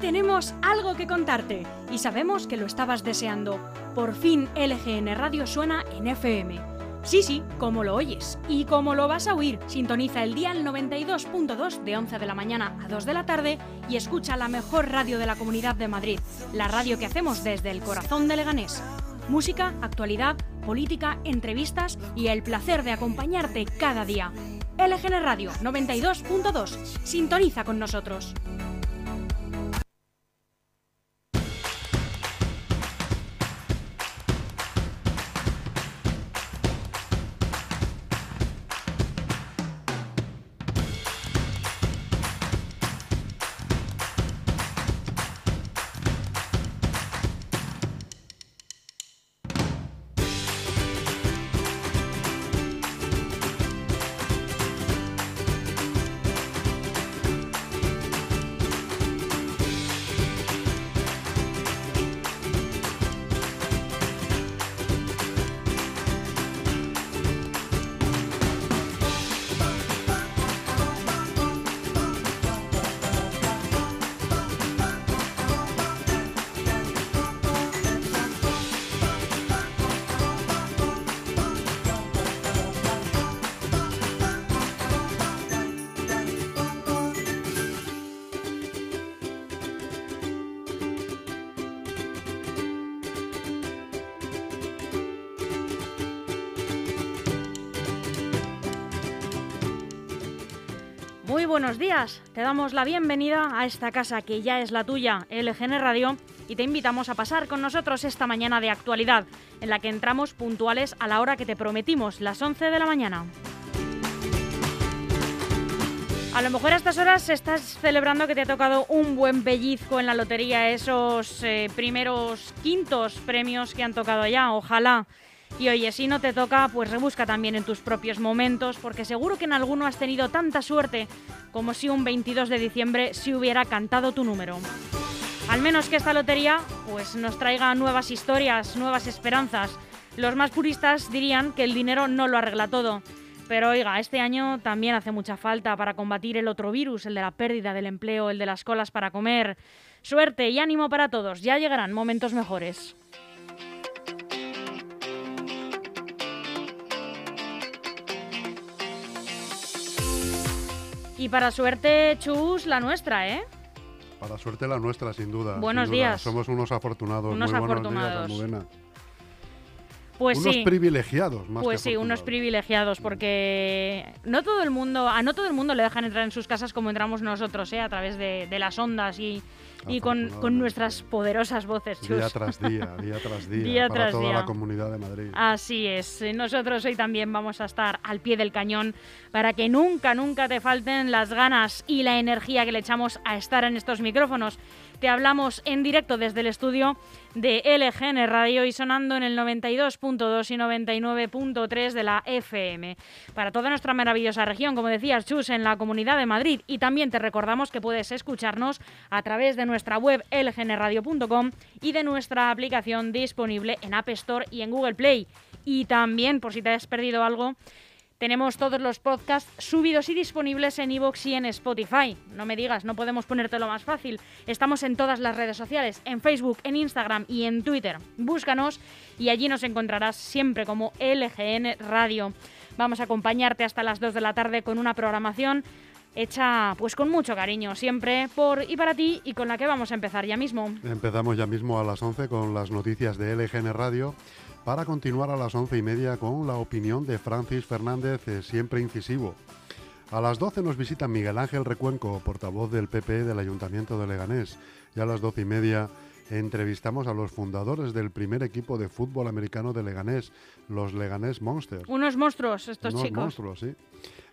Tenemos algo que contarte y sabemos que lo estabas deseando. Por fin LGN Radio suena en FM. Sí, sí, como lo oyes y como lo vas a oír, sintoniza el día 92.2 de 11 de la mañana a 2 de la tarde y escucha la mejor radio de la Comunidad de Madrid, la radio que hacemos desde el corazón de Leganés. Música, actualidad, política, entrevistas y el placer de acompañarte cada día. LGN Radio 92.2. Sintoniza con nosotros. Buenos días, te damos la bienvenida a esta casa que ya es la tuya, LGN Radio, y te invitamos a pasar con nosotros esta mañana de actualidad, en la que entramos puntuales a la hora que te prometimos, las 11 de la mañana. A lo mejor a estas horas estás celebrando que te ha tocado un buen pellizco en la lotería, esos eh, primeros quintos premios que han tocado ya, ojalá. Y oye, si no te toca, pues rebusca también en tus propios momentos, porque seguro que en alguno has tenido tanta suerte como si un 22 de diciembre se hubiera cantado tu número. Al menos que esta lotería pues nos traiga nuevas historias, nuevas esperanzas. Los más puristas dirían que el dinero no lo arregla todo. Pero oiga, este año también hace mucha falta para combatir el otro virus, el de la pérdida del empleo, el de las colas para comer. Suerte y ánimo para todos, ya llegarán momentos mejores. Y para suerte, Chus, la nuestra, ¿eh? Para suerte la nuestra, sin duda. Buenos sin duda. días. Somos unos afortunados. Unos Muy afortunados. Buenos días. Pues unos sí. privilegiados, más Pues que sí, unos privilegiados, porque no todo el mundo, a no todo el mundo le dejan entrar en sus casas como entramos nosotros, ¿eh? a través de, de las ondas y, y con, con nuestras poderosas voces, Chus. Día tras día, día tras día. Día para tras toda día. la comunidad de Madrid. Así es, nosotros hoy también vamos a estar al pie del cañón para que nunca, nunca te falten las ganas y la energía que le echamos a estar en estos micrófonos. Te hablamos en directo desde el estudio de LGN Radio y sonando en el 92.2 y 99.3 de la FM. Para toda nuestra maravillosa región, como decías, Chus, en la Comunidad de Madrid. Y también te recordamos que puedes escucharnos a través de nuestra web lgnradio.com y de nuestra aplicación disponible en App Store y en Google Play. Y también, por si te has perdido algo, tenemos todos los podcasts subidos y disponibles en iVoox y en Spotify. No me digas, no podemos ponértelo más fácil. Estamos en todas las redes sociales, en Facebook, en Instagram y en Twitter. Búscanos y allí nos encontrarás siempre como LGN Radio. Vamos a acompañarte hasta las 2 de la tarde con una programación hecha pues con mucho cariño, siempre por y para ti y con la que vamos a empezar ya mismo. Empezamos ya mismo a las 11 con las noticias de LGN Radio para continuar a las 11 y media con la opinión de Francis Fernández, eh, siempre incisivo. A las 12 nos visita Miguel Ángel Recuenco, portavoz del PP del Ayuntamiento de Leganés. Y a las 12 y media entrevistamos a los fundadores del primer equipo de fútbol americano de Leganés, los Leganés Monsters. Unos monstruos estos Unos chicos. monstruos, sí.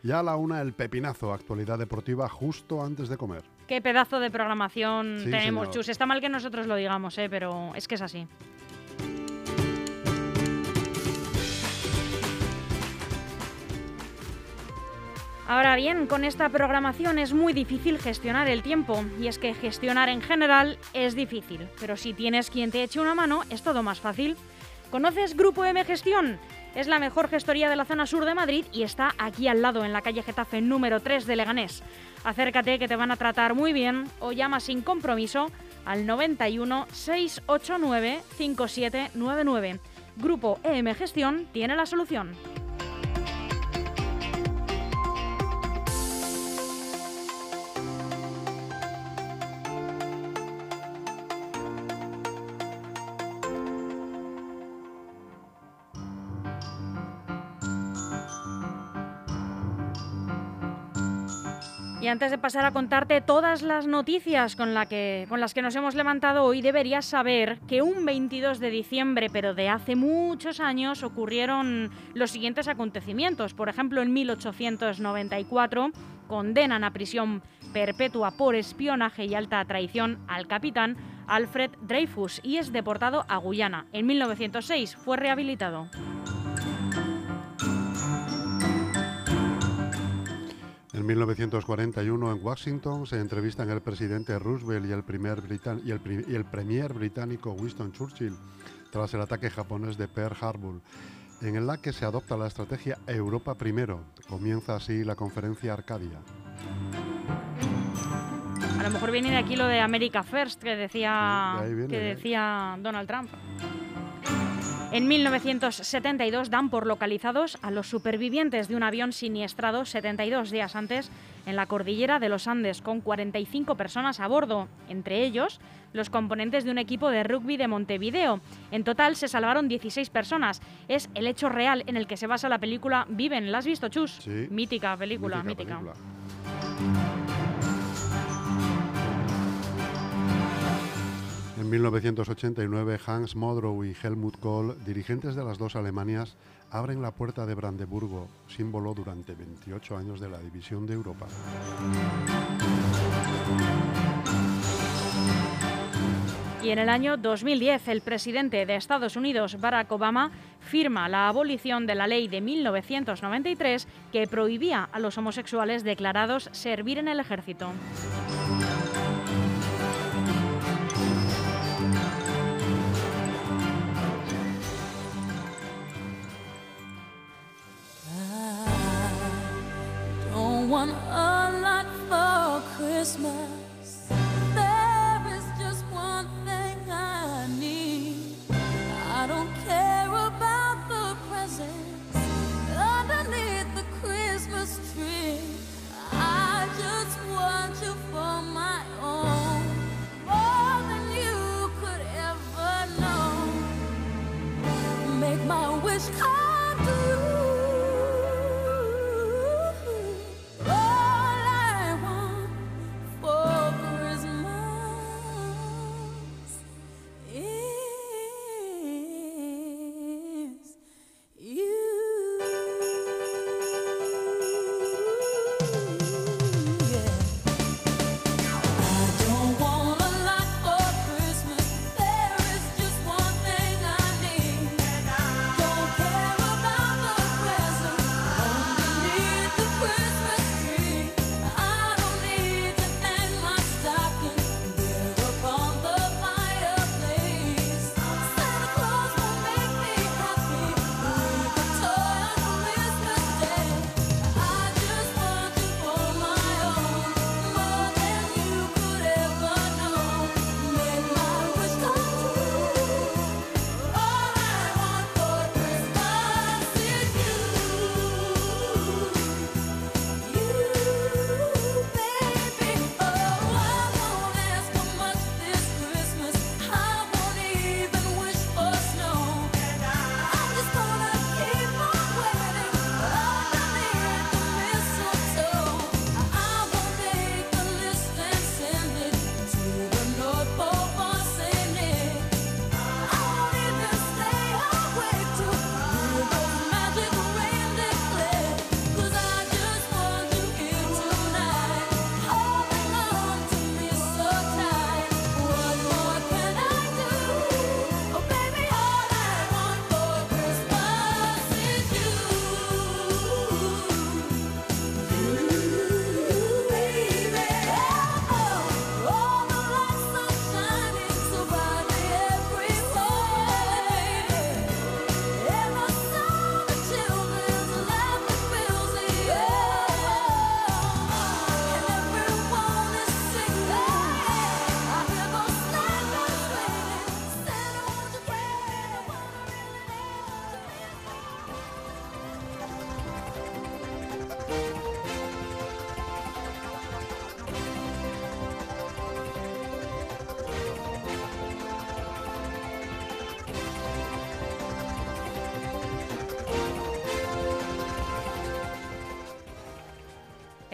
Y a la una el pepinazo, actualidad deportiva justo antes de comer. Qué pedazo de programación Sí, tenemos, señor. Chus. Está mal que nosotros lo digamos, ¿eh? pero es que es así. Ahora bien, con esta programación es muy difícil gestionar el tiempo, y es que gestionar en general es difícil, pero si tienes quien te eche una mano es todo más fácil. ¿Conoces Grupo M Gestión? Es la mejor gestoría de la zona sur de Madrid y está aquí al lado, en la calle Getafe número 3 de Leganés. Acércate que te van a tratar muy bien o llama sin compromiso al 91 689 5799. Grupo EM Gestión tiene la solución. Y antes de pasar a contarte todas las noticias con, las que nos hemos levantado hoy, deberías saber que un 22 de diciembre, pero de hace muchos años, ocurrieron los siguientes acontecimientos. Por ejemplo, en 1894 condenan a prisión perpetua por espionaje y alta traición al capitán Alfred Dreyfus y es deportado a Guyana. En 1906 fue rehabilitado. En 1941 en Washington se entrevistan el presidente Roosevelt y el, primer y el, y el premier británico Winston Churchill tras el ataque japonés de Pearl Harbor, en la que se adopta la estrategia Europa primero. Comienza así la conferencia Arcadia. A lo mejor viene de aquí lo de America First que decía, que decía Donald Trump. En 1972 dan por localizados a los supervivientes de un avión siniestrado 72 días antes en la cordillera de los Andes, con 45 personas a bordo, entre ellos los componentes de un equipo de rugby de Montevideo. En total se salvaron 16 personas. Es el hecho real en el que se basa la película Viven. ¿La has visto, Chus? Sí. Mítica película, mítica. Película. En 1989, Hans Modrow y Helmut Kohl, dirigentes de las dos Alemanias, abren la puerta de Brandeburgo, símbolo durante 28 años de la división de Europa. Y en el año 2010, el presidente de Estados Unidos, Barack Obama, firma la abolición de la ley de 1993 que prohibía a los homosexuales declarados servir en el ejército. Christmas.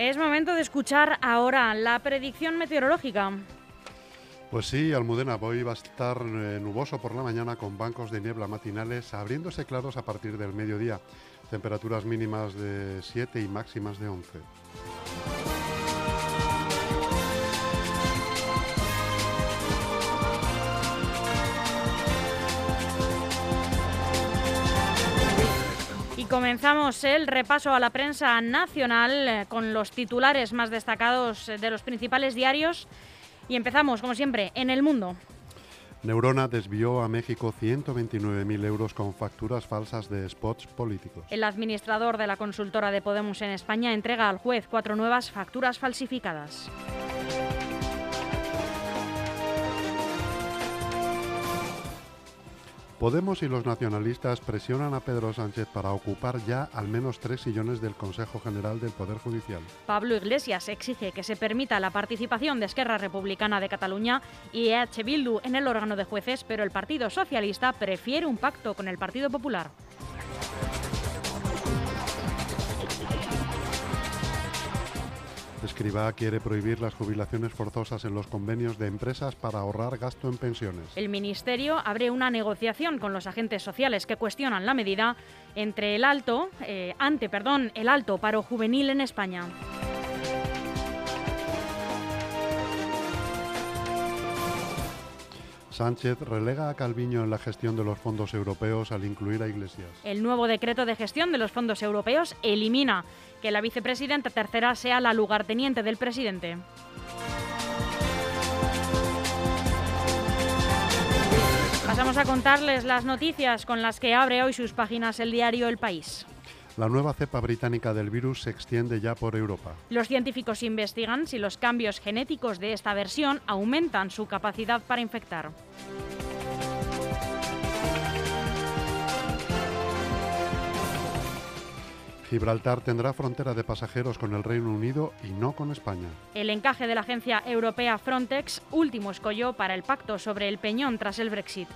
Es momento de escuchar ahora la predicción meteorológica. Pues sí, Almudena, hoy va a estar eh, nuboso por la mañana con bancos de niebla matinales abriéndose claros a partir del mediodía. Temperaturas mínimas de 7 y máximas de 11. Y comenzamos el repaso a la prensa nacional eh, con los titulares más destacados de los principales diarios. Y empezamos, como siempre, en el mundo. Neurona desvió a México 129.000 euros con facturas falsas de spots políticos. El administrador de la consultora de Podemos en España entrega al juez cuatro nuevas facturas falsificadas. Podemos y los nacionalistas presionan a Pedro Sánchez para ocupar ya al menos tres sillones del Consejo General del Poder Judicial. Pablo Iglesias exige que se permita la participación de Esquerra Republicana de Cataluña y EH Bildu en el órgano de jueces, pero el Partido Socialista prefiere un pacto con el Partido Popular. Escribá quiere prohibir las jubilaciones forzosas en los convenios de empresas para ahorrar gasto en pensiones. El Ministerio abre una negociación con los agentes sociales que cuestionan la medida entre el alto, eh, ante perdón, el alto paro juvenil en España. Sánchez relega a Calviño en la gestión de los fondos europeos al incluir a Iglesias. El nuevo decreto de gestión de los fondos europeos elimina que la vicepresidenta tercera sea la lugarteniente del presidente. Pasamos a contarles las noticias con las que abre hoy sus páginas el diario El País. La nueva cepa británica del virus se extiende ya por Europa. Los científicos investigan si los cambios genéticos de esta versión aumentan su capacidad para infectar. Gibraltar tendrá frontera de pasajeros con el Reino Unido y no con España. El encaje de la agencia europea Frontex, último escollo para el pacto sobre el peñón tras el Brexit.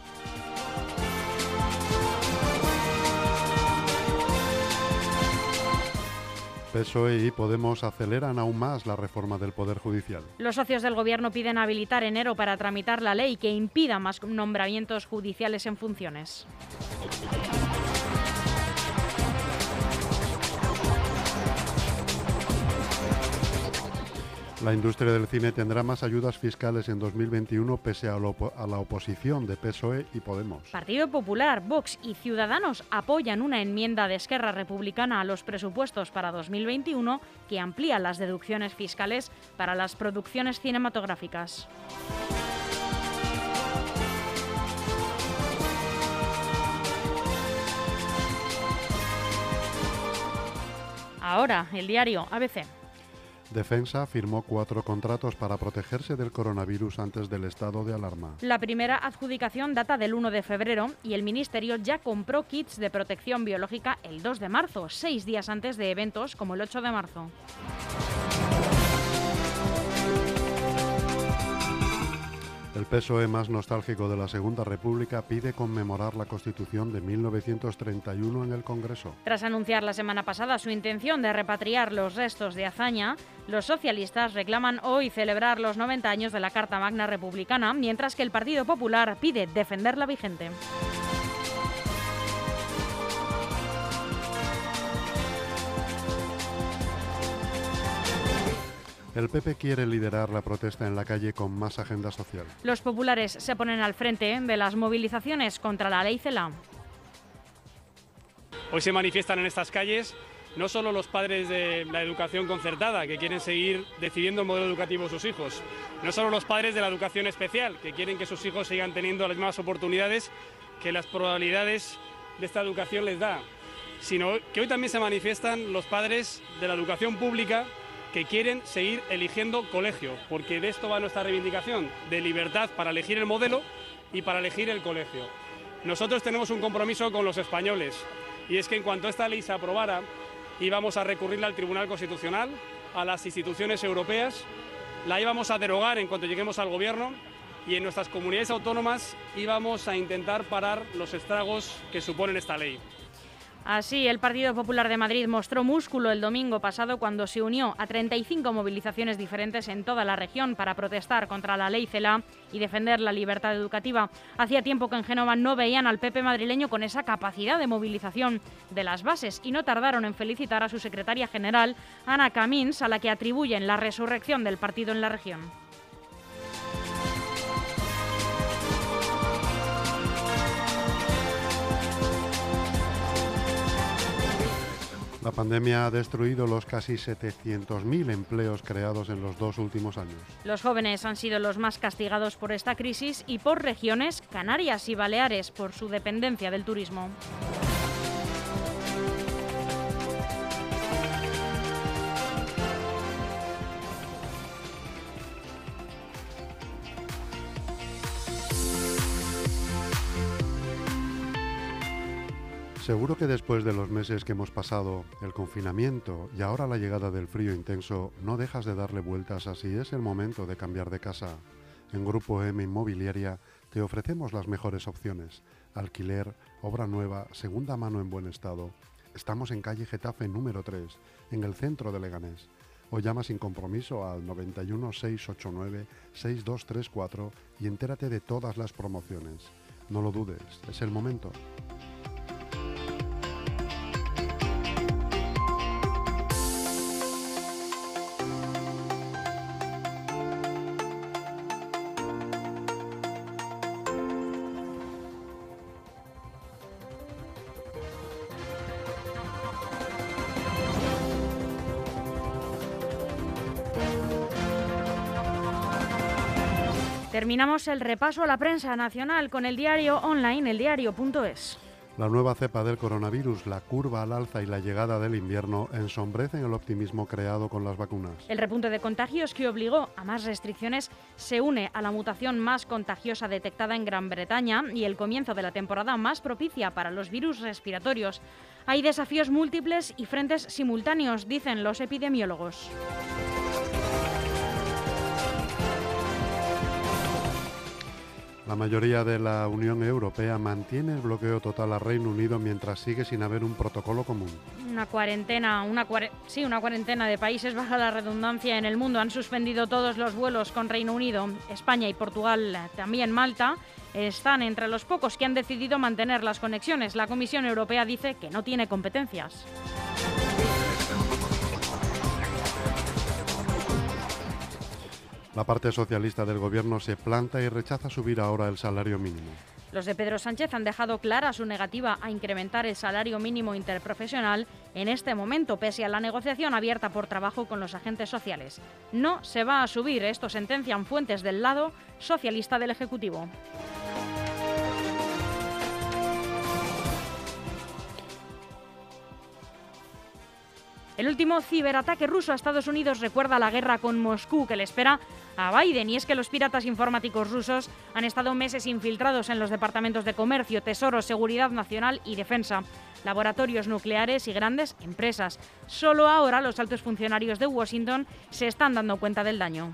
PSOE y Podemos aceleran aún más la reforma del Poder Judicial. Los socios del gobierno piden habilitar enero para tramitar la ley que impida más nombramientos judiciales en funciones. La industria del cine tendrá más ayudas fiscales en 2021 pese a, la oposición de PSOE y Podemos. Partido Popular, Vox y Ciudadanos apoyan una enmienda de Esquerra Republicana a los presupuestos para 2021 que amplía las deducciones fiscales para las producciones cinematográficas. Ahora, el diario ABC. Defensa firmó cuatro contratos para protegerse del coronavirus antes del estado de alarma. La primera adjudicación data del 1 de febrero y el Ministerio ya compró kits de protección biológica el 2 de marzo, seis días antes de eventos como el 8 de marzo. El PSOE más nostálgico de la Segunda República pide conmemorar la Constitución de 1931 en el Congreso. Tras anunciar la semana pasada su intención de repatriar los restos de hazaña, los socialistas reclaman hoy celebrar los 90 años de la Carta Magna Republicana, mientras que el Partido Popular pide defender la vigente. El PP quiere liderar la protesta en la calle con más agenda social. Los populares se ponen al frente de las movilizaciones contra la ley CELA. Hoy se manifiestan en estas calles no solo los padres de la educación concertada, que quieren seguir decidiendo el modelo educativo de sus hijos, no solo los padres de la educación especial, que quieren que sus hijos sigan teniendo las mismas oportunidades que las probabilidades de esta educación les da, sino que hoy también se manifiestan los padres de la educación pública que quieren seguir eligiendo colegio, porque de esto va nuestra reivindicación, de libertad para elegir el modelo y para elegir el colegio. Nosotros tenemos un compromiso con los españoles y es que en cuanto esta ley se aprobara, íbamos a recurrirla al Tribunal Constitucional, a las instituciones europeas, la íbamos a derogar en cuanto lleguemos al gobierno y en nuestras comunidades autónomas íbamos a intentar parar los estragos que suponen esta ley. Así, el Partido Popular de Madrid mostró músculo el domingo pasado cuando se unió a 35 movilizaciones diferentes en toda la región para protestar contra la ley CELA y defender la libertad educativa. Hacía tiempo que en Génova no veían al PP madrileño con esa capacidad de movilización de las bases y no tardaron en felicitar a su secretaria general, Ana Camins, a la que atribuyen la resurrección del partido en la región. La pandemia ha destruido los casi 700.000 empleos creados en los dos últimos años. Los jóvenes han sido los más castigados por esta crisis y por regiones, Canarias y Baleares, por su dependencia del turismo. Seguro que después de los meses que hemos pasado, el confinamiento y ahora la llegada del frío intenso, no dejas de darle vueltas a si es el momento de cambiar de casa. En Grupo M Inmobiliaria te ofrecemos las mejores opciones. Alquiler, obra nueva, segunda mano en buen estado. Estamos en calle Getafe número 3, en el centro de Leganés. O llama sin compromiso al 91 689 6234 y entérate de todas las promociones. No lo dudes, es el momento. Terminamos el repaso a la prensa nacional con el diario online, eldiario.es. La nueva cepa del coronavirus, la curva al alza y la llegada del invierno ensombrecen el optimismo creado con las vacunas. El repunte de contagios que obligó a más restricciones se une a la mutación más contagiosa detectada en Gran Bretaña y el comienzo de la temporada más propicia para los virus respiratorios. Hay desafíos múltiples y frentes simultáneos, dicen los epidemiólogos. La mayoría de la Unión Europea mantiene el bloqueo total a Reino Unido mientras sigue sin haber un protocolo común. Una cuarentena, una sí, una cuarentena de países baja la redundancia en el mundo han suspendido todos los vuelos con Reino Unido, España y Portugal, también Malta. Están entre los pocos que han decidido mantener las conexiones. La Comisión Europea dice que no tiene competencias. La parte socialista del gobierno se planta y rechaza subir ahora el salario mínimo. Los de Pedro Sánchez han dejado clara su negativa a incrementar el salario mínimo interprofesional en este momento, pese a la negociación abierta por trabajo con los agentes sociales. No se va a subir, esto sentencian fuentes del lado socialista del Ejecutivo. El último ciberataque ruso a Estados Unidos recuerda la guerra con Moscú que le espera a Biden y es que los piratas informáticos rusos han estado meses infiltrados en los departamentos de comercio, tesoro, seguridad nacional y defensa, laboratorios nucleares y grandes empresas. Solo ahora los altos funcionarios de Washington se están dando cuenta del daño.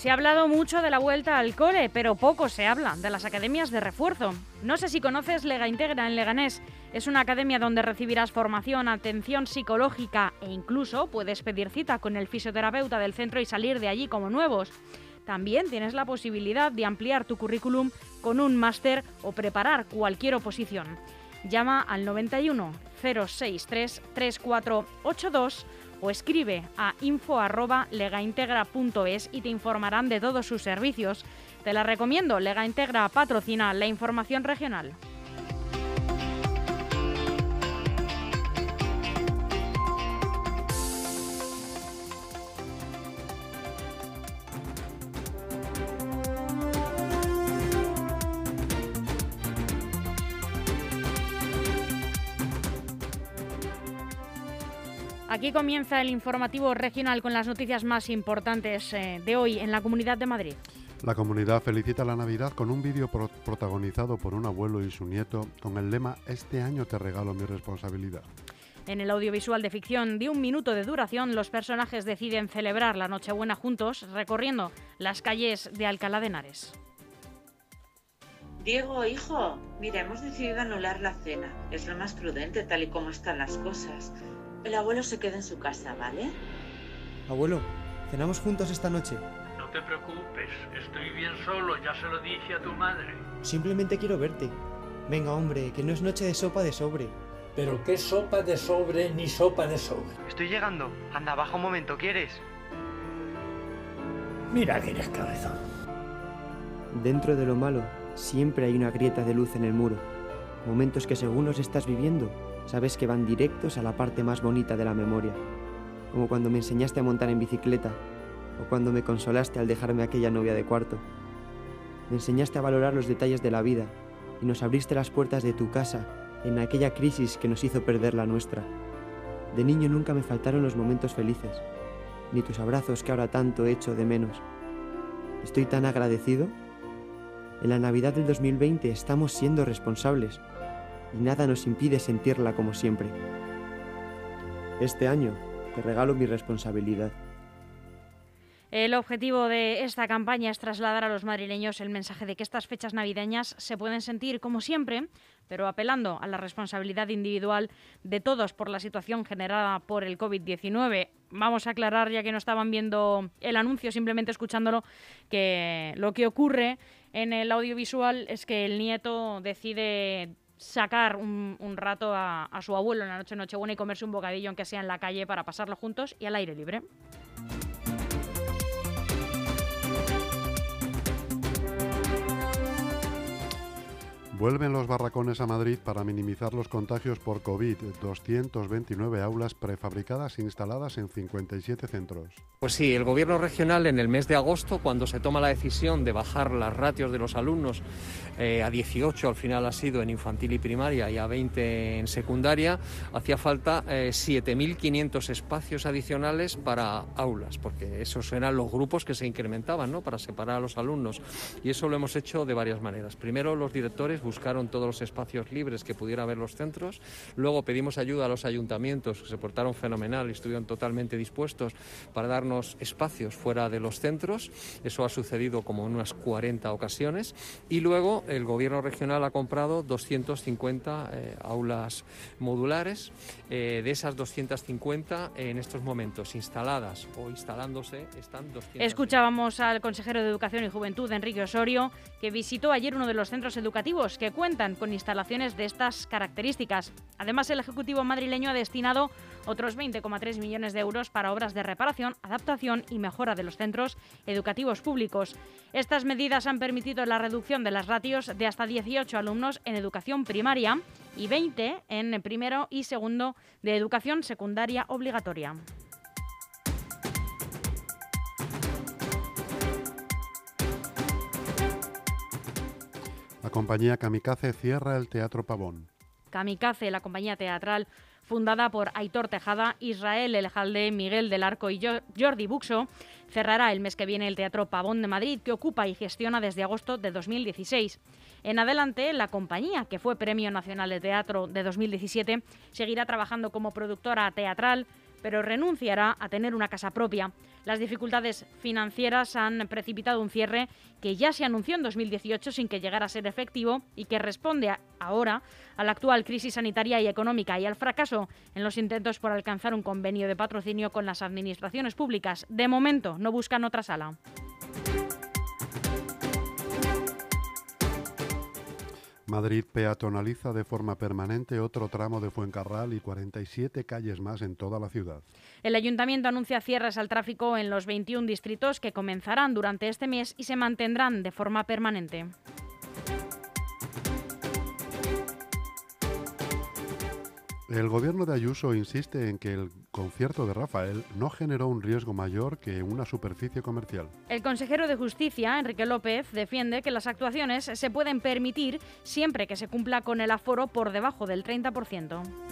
Se ha hablado mucho de la vuelta al cole, pero poco se habla de las academias de refuerzo. No sé si conoces Lega Integra en Leganés. Es una academia donde recibirás formación, atención psicológica e incluso puedes pedir cita con el fisioterapeuta del centro y salir de allí como nuevos. También tienes la posibilidad de ampliar tu currículum con un máster o preparar cualquier oposición. Llama al 91 063 3482 o escribe a info.legaintegra.es y te informarán de todos sus servicios. Te la recomiendo, Lega Integra patrocina la información regional. Aquí comienza el informativo regional con las noticias más importantes eh, de hoy en la Comunidad de Madrid. La comunidad felicita la Navidad con un vídeo pro- protagonizado por un abuelo y su nieto con el lema Este año te regalo mi responsabilidad. En el audiovisual de ficción de un minuto de duración, los personajes deciden celebrar la Nochebuena juntos, recorriendo las calles de Alcalá de Henares. Diego, hijo, mira, hemos decidido anular la cena. Es lo más prudente tal y como están las cosas. El abuelo se queda en su casa, ¿vale? Abuelo, cenamos juntos esta noche. No te preocupes, estoy bien solo, ya se lo dije a tu madre. Simplemente quiero verte. Venga, hombre, que no es noche de sopa de sobre. Pero qué sopa de sobre ni sopa de sobre. Estoy llegando. Anda, baja un momento, ¿quieres? Mira que eres cabezón. Dentro de lo malo, siempre hay una grieta de luz en el muro. Momentos que según los estás viviendo, sabes que van directos a la parte más bonita de la memoria. Como cuando me enseñaste a montar en bicicleta, o cuando me consolaste al dejarme aquella novia de cuarto. Me enseñaste a valorar los detalles de la vida y nos abriste las puertas de tu casa en aquella crisis que nos hizo perder la nuestra. De niño nunca me faltaron los momentos felices, ni tus abrazos que ahora tanto echo de menos. Estoy tan agradecido. En la Navidad del 2020 estamos siendo responsables y nada nos impide sentirla como siempre. Este año te regalo mi responsabilidad. El objetivo de esta campaña es trasladar a los madrileños el mensaje de que estas fechas navideñas se pueden sentir como siempre, pero apelando a la responsabilidad individual de todos por la situación generada por el COVID-19. Vamos a aclarar, ya que no estaban viendo el anuncio, simplemente escuchándolo, que lo que ocurre en el audiovisual es que el nieto decide sacar un, rato a, su abuelo en la noche Nochebuena y comerse un bocadillo, aunque sea en la calle, para pasarlo juntos y al aire libre. Vuelven los barracones a Madrid para minimizar los contagios por COVID. 229 aulas prefabricadas instaladas en 57 centros. Pues sí, el gobierno regional en el mes de agosto, cuando se toma la decisión de bajar las ratios de los alumnos eh, a 18, al final ha sido en infantil y primaria y a 20 en secundaria, hacía falta eh, 7.500 espacios adicionales para aulas, porque esos eran los grupos que se incrementaban, ¿no? Para separar a los alumnos. Y eso lo hemos hecho de varias maneras. Primero, los directores buscaron todos los espacios libres que pudiera haber los centros. Luego pedimos ayuda a los ayuntamientos, que se portaron fenomenal y estuvieron totalmente dispuestos para darnos espacios fuera de los centros. Eso ha sucedido como en unas 40 ocasiones. Y luego el gobierno regional ha comprado 250 eh, aulas modulares. Eh, de esas 250, en estos momentos instaladas o instalándose, están 200. Escuchábamos al consejero de Educación y Juventud, Enrique Osorio, que visitó ayer uno de los centros educativos que cuentan con instalaciones de estas características. Además, el Ejecutivo madrileño ha destinado otros 20,3 millones de euros para obras de reparación, adaptación y mejora de los centros educativos públicos. Estas medidas han permitido la reducción de las ratios de hasta 18 alumnos en educación primaria y 20 en primero y segundo de educación secundaria obligatoria. La compañía Kamikaze cierra el Teatro Pavón. Kamikaze, la compañía teatral fundada por Aitor Tejada, Israel El Jalde, Miguel del Arco y Jo- Jordi Buxo, cerrará el mes que viene el Teatro Pavón de Madrid, que ocupa y gestiona desde agosto de 2016. En adelante, la compañía, que fue Premio Nacional de Teatro de 2017, seguirá trabajando como productora teatral, pero renunciará a tener una casa propia. Las dificultades financieras han precipitado un cierre que ya se anunció en 2018 sin que llegara a ser efectivo y que responde ahora a la actual crisis sanitaria y económica y al fracaso en los intentos por alcanzar un convenio de patrocinio con las administraciones públicas. De momento no buscan otra sala. Madrid peatonaliza de forma permanente otro tramo de Fuencarral y 47 calles más en toda la ciudad. El ayuntamiento anuncia cierres al tráfico en los 21 distritos que comenzarán durante este mes y se mantendrán de forma permanente. El gobierno de Ayuso insiste en que el concierto de Rafael no generó un riesgo mayor que una superficie comercial. El consejero de Justicia, Enrique López, defiende que las actuaciones se pueden permitir siempre que se cumpla con el aforo por debajo del 30%.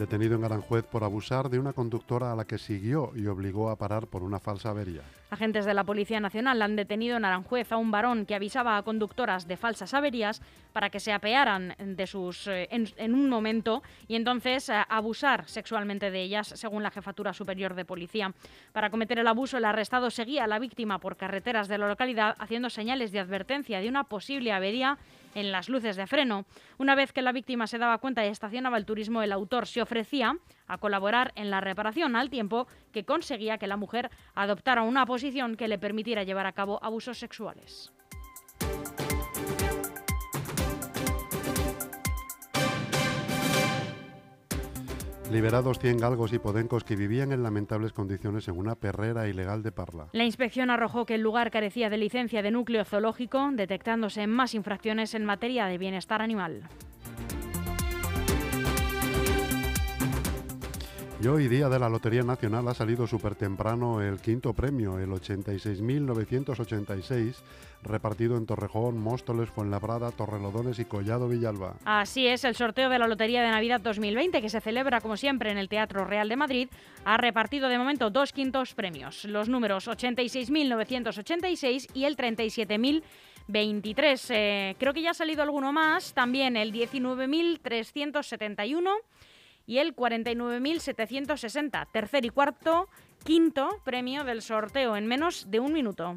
Detenido en Aranjuez por abusar de una conductora a la que siguió y obligó a parar por una falsa avería. Agentes de la Policía Nacional han detenido en Aranjuez a un varón que avisaba a conductoras de falsas averías para que se apearan de sus, eh, en, un momento y entonces eh, abusar sexualmente de ellas, según la Jefatura Superior de Policía. Para cometer el abuso, el arrestado seguía a la víctima por carreteras de la localidad haciendo señales de advertencia de una posible avería en las luces de freno. Una vez que la víctima se daba cuenta y estacionaba el turismo, el autor se ofrecía a colaborar en la reparación al tiempo que conseguía que la mujer adoptara una posición que le permitiera llevar a cabo abusos sexuales. Liberados 100 galgos y podencos que vivían en lamentables condiciones en una perrera ilegal de Parla. La inspección arrojó que el lugar carecía de licencia de núcleo zoológico, detectándose más infracciones en materia de bienestar animal. Y hoy, día de la Lotería Nacional, ha salido súper temprano el quinto premio, el 86.986, repartido en Torrejón, Móstoles, Fuenlabrada, Torrelodones y Collado Villalba. Así es, el sorteo de la Lotería de Navidad 2020, que se celebra como siempre en el Teatro Real de Madrid, ha repartido de momento dos quintos premios, los números 86.986 y el 37.023. Eh, creo que ya ha salido alguno más, también el 19.371 y el 49.760. Tercer y cuarto, quinto premio del sorteo en menos de un minuto.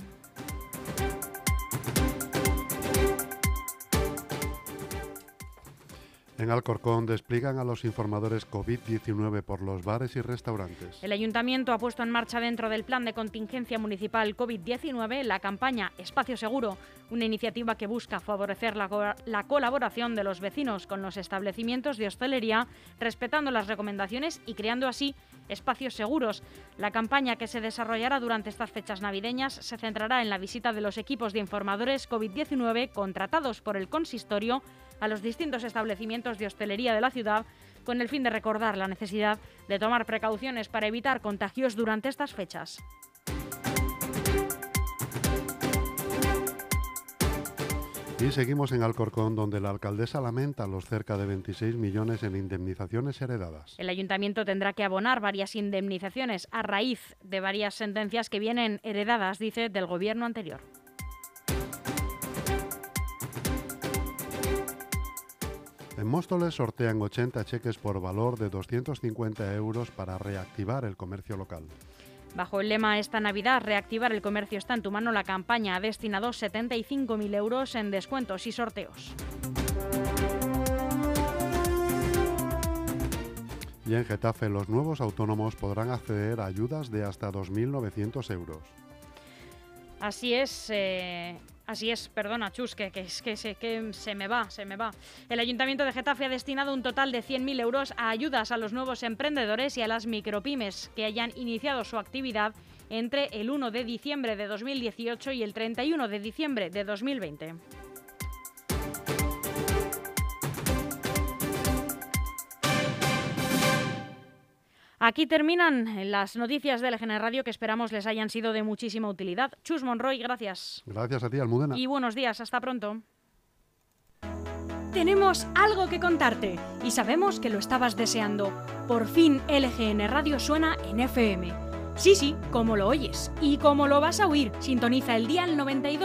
En Alcorcón despliegan a los informadores COVID-19 por los bares y restaurantes. El ayuntamiento ha puesto en marcha dentro del plan de contingencia municipal COVID-19 la campaña Espacio Seguro, una iniciativa que busca favorecer la, co- la colaboración de los vecinos con los establecimientos de hostelería, respetando las recomendaciones y creando así espacios seguros. La campaña que se desarrollará durante estas fechas navideñas se centrará en la visita de los equipos de informadores COVID-19 contratados por el consistorio a los distintos establecimientos de hostelería de la ciudad con el fin de recordar la necesidad de tomar precauciones para evitar contagios durante estas fechas. Y seguimos en Alcorcón, donde la alcaldesa lamenta los cerca de 26 millones en indemnizaciones heredadas. El ayuntamiento tendrá que abonar varias indemnizaciones a raíz de varias sentencias que vienen heredadas, dice, del gobierno anterior. En Móstoles sortean 80 cheques por valor de 250 euros para reactivar el comercio local. Bajo el lema esta Navidad, reactivar el comercio está en tu mano, la campaña ha destinado 75.000 euros en descuentos y sorteos. Y en Getafe, los nuevos autónomos podrán acceder a ayudas de hasta 2.900 euros. Así es, eh, así es, perdona, Chus, que, se, que se me va, se me va. El Ayuntamiento de Getafe ha destinado un total de 100.000 euros a ayudas a los nuevos emprendedores y a las micropymes que hayan iniciado su actividad entre el 1 de diciembre de 2018 y el 31 de diciembre de 2020. Aquí terminan las noticias de LGN Radio que esperamos les hayan sido de muchísima utilidad. Chus Monroy, gracias. Gracias a ti, Almudena. Y buenos días, hasta pronto. Tenemos algo que contarte y sabemos que lo estabas deseando. Por fin LGN Radio suena en FM. Sí, sí, como lo oyes y como lo vas a oír, sintoniza el día 92.